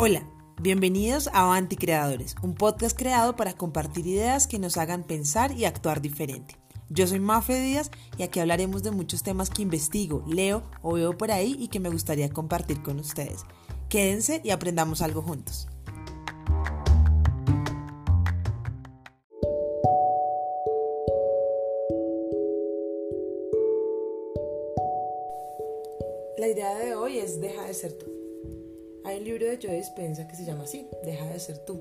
Hola, bienvenidos a Avanti Creadores, un podcast creado para compartir ideas que nos hagan pensar y actuar diferente. Yo soy Mafe Díaz y aquí hablaremos de muchos temas que investigo, leo o veo por ahí y que me gustaría compartir con ustedes. Quédense y aprendamos algo juntos. La idea de hoy es deja de ser tú. Hay un libro de Joe Dispensa que se llama así, Deja de ser tú.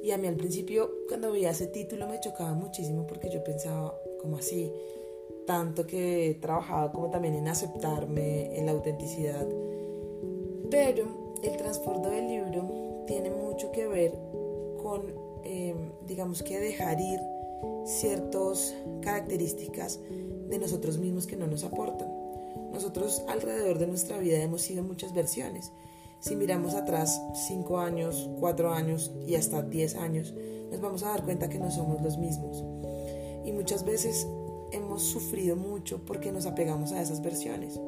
Y a mí al principio, cuando veía ese título, me chocaba muchísimo porque yo pensaba, como así, tanto que he trabajado como también en aceptarme, en la autenticidad. Pero el trasfondo del libro tiene mucho que ver con, em, digamos que dejar ir ciertas características de nosotros mismos que no nos aportan. Nosotros alrededor de nuestra vida hemos sido muchas versiones si miramos atrás 5 años, 4 años y hasta 10 años, nos vamos a dar cuenta que no somos los mismos. Y muchas veces hemos sufrido mucho porque nos apegamos a esas versiones.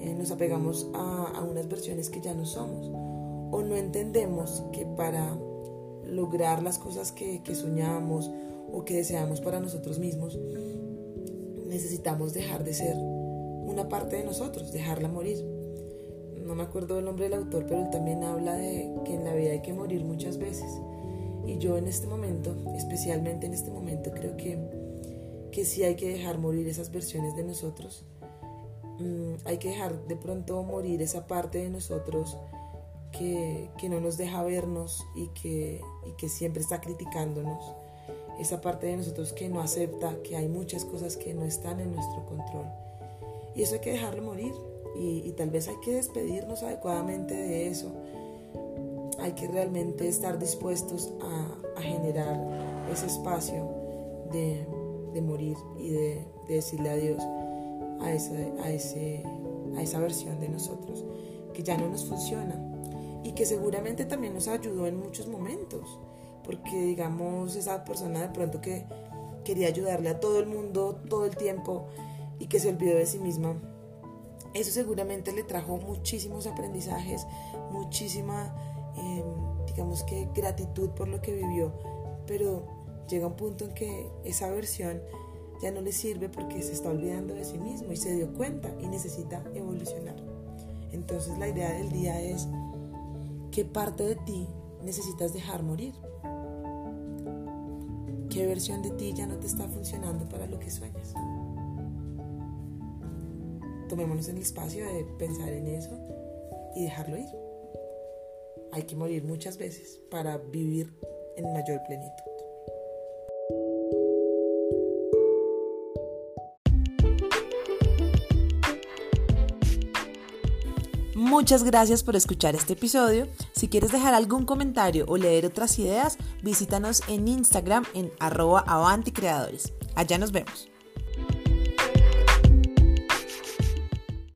Eh, nos apegamos a, unas versiones que ya no somos. O no entendemos que para lograr las cosas que, que soñamos o que deseamos para nosotros mismos, necesitamos dejar de ser una parte de nosotros, dejarla morir no me acuerdo el nombre del autor, pero él también habla de que en la vida hay que morir muchas veces. Y yo en este momento, especialmente en este momento, creo que, que sí hay que dejar morir esas versiones de nosotros. Mm, hay que dejar de pronto morir esa parte de nosotros que, que no nos deja vernos y que, y que siempre está criticándonos. Esa parte de nosotros que no acepta que hay muchas cosas que no están en nuestro control. Y eso hay que dejarlo morir y, tal vez hay que despedirnos adecuadamente de eso. Hay que realmente estar dispuestos a, generar ese espacio de, morir y de, decirle adiós a, a, ese, a esa versión de nosotros que ya no nos funciona y que seguramente también nos ayudó en muchos momentos, porque digamos esa persona de pronto que quería ayudarle a todo el mundo todo el tiempo y que se olvidó de sí misma, eso seguramente le trajo muchísimos aprendizajes, muchísima, em, digamos que, gratitud por lo que vivió, pero llega un punto en que esa versión ya no le sirve porque se está olvidando de sí mismo y se dio cuenta y necesita evolucionar. Entonces la idea del día es qué parte de ti necesitas dejar morir. ¿Qué versión de ti ya no te está funcionando para lo que sueñas? Tomémonos el espacio de pensar en eso y dejarlo ir. Hay que morir muchas veces para vivir en mayor plenitud. Muchas gracias por escuchar este episodio. Si quieres dejar algún comentario o leer otras ideas, visítanos en Instagram en arroba avanticreadores. Allá nos vemos.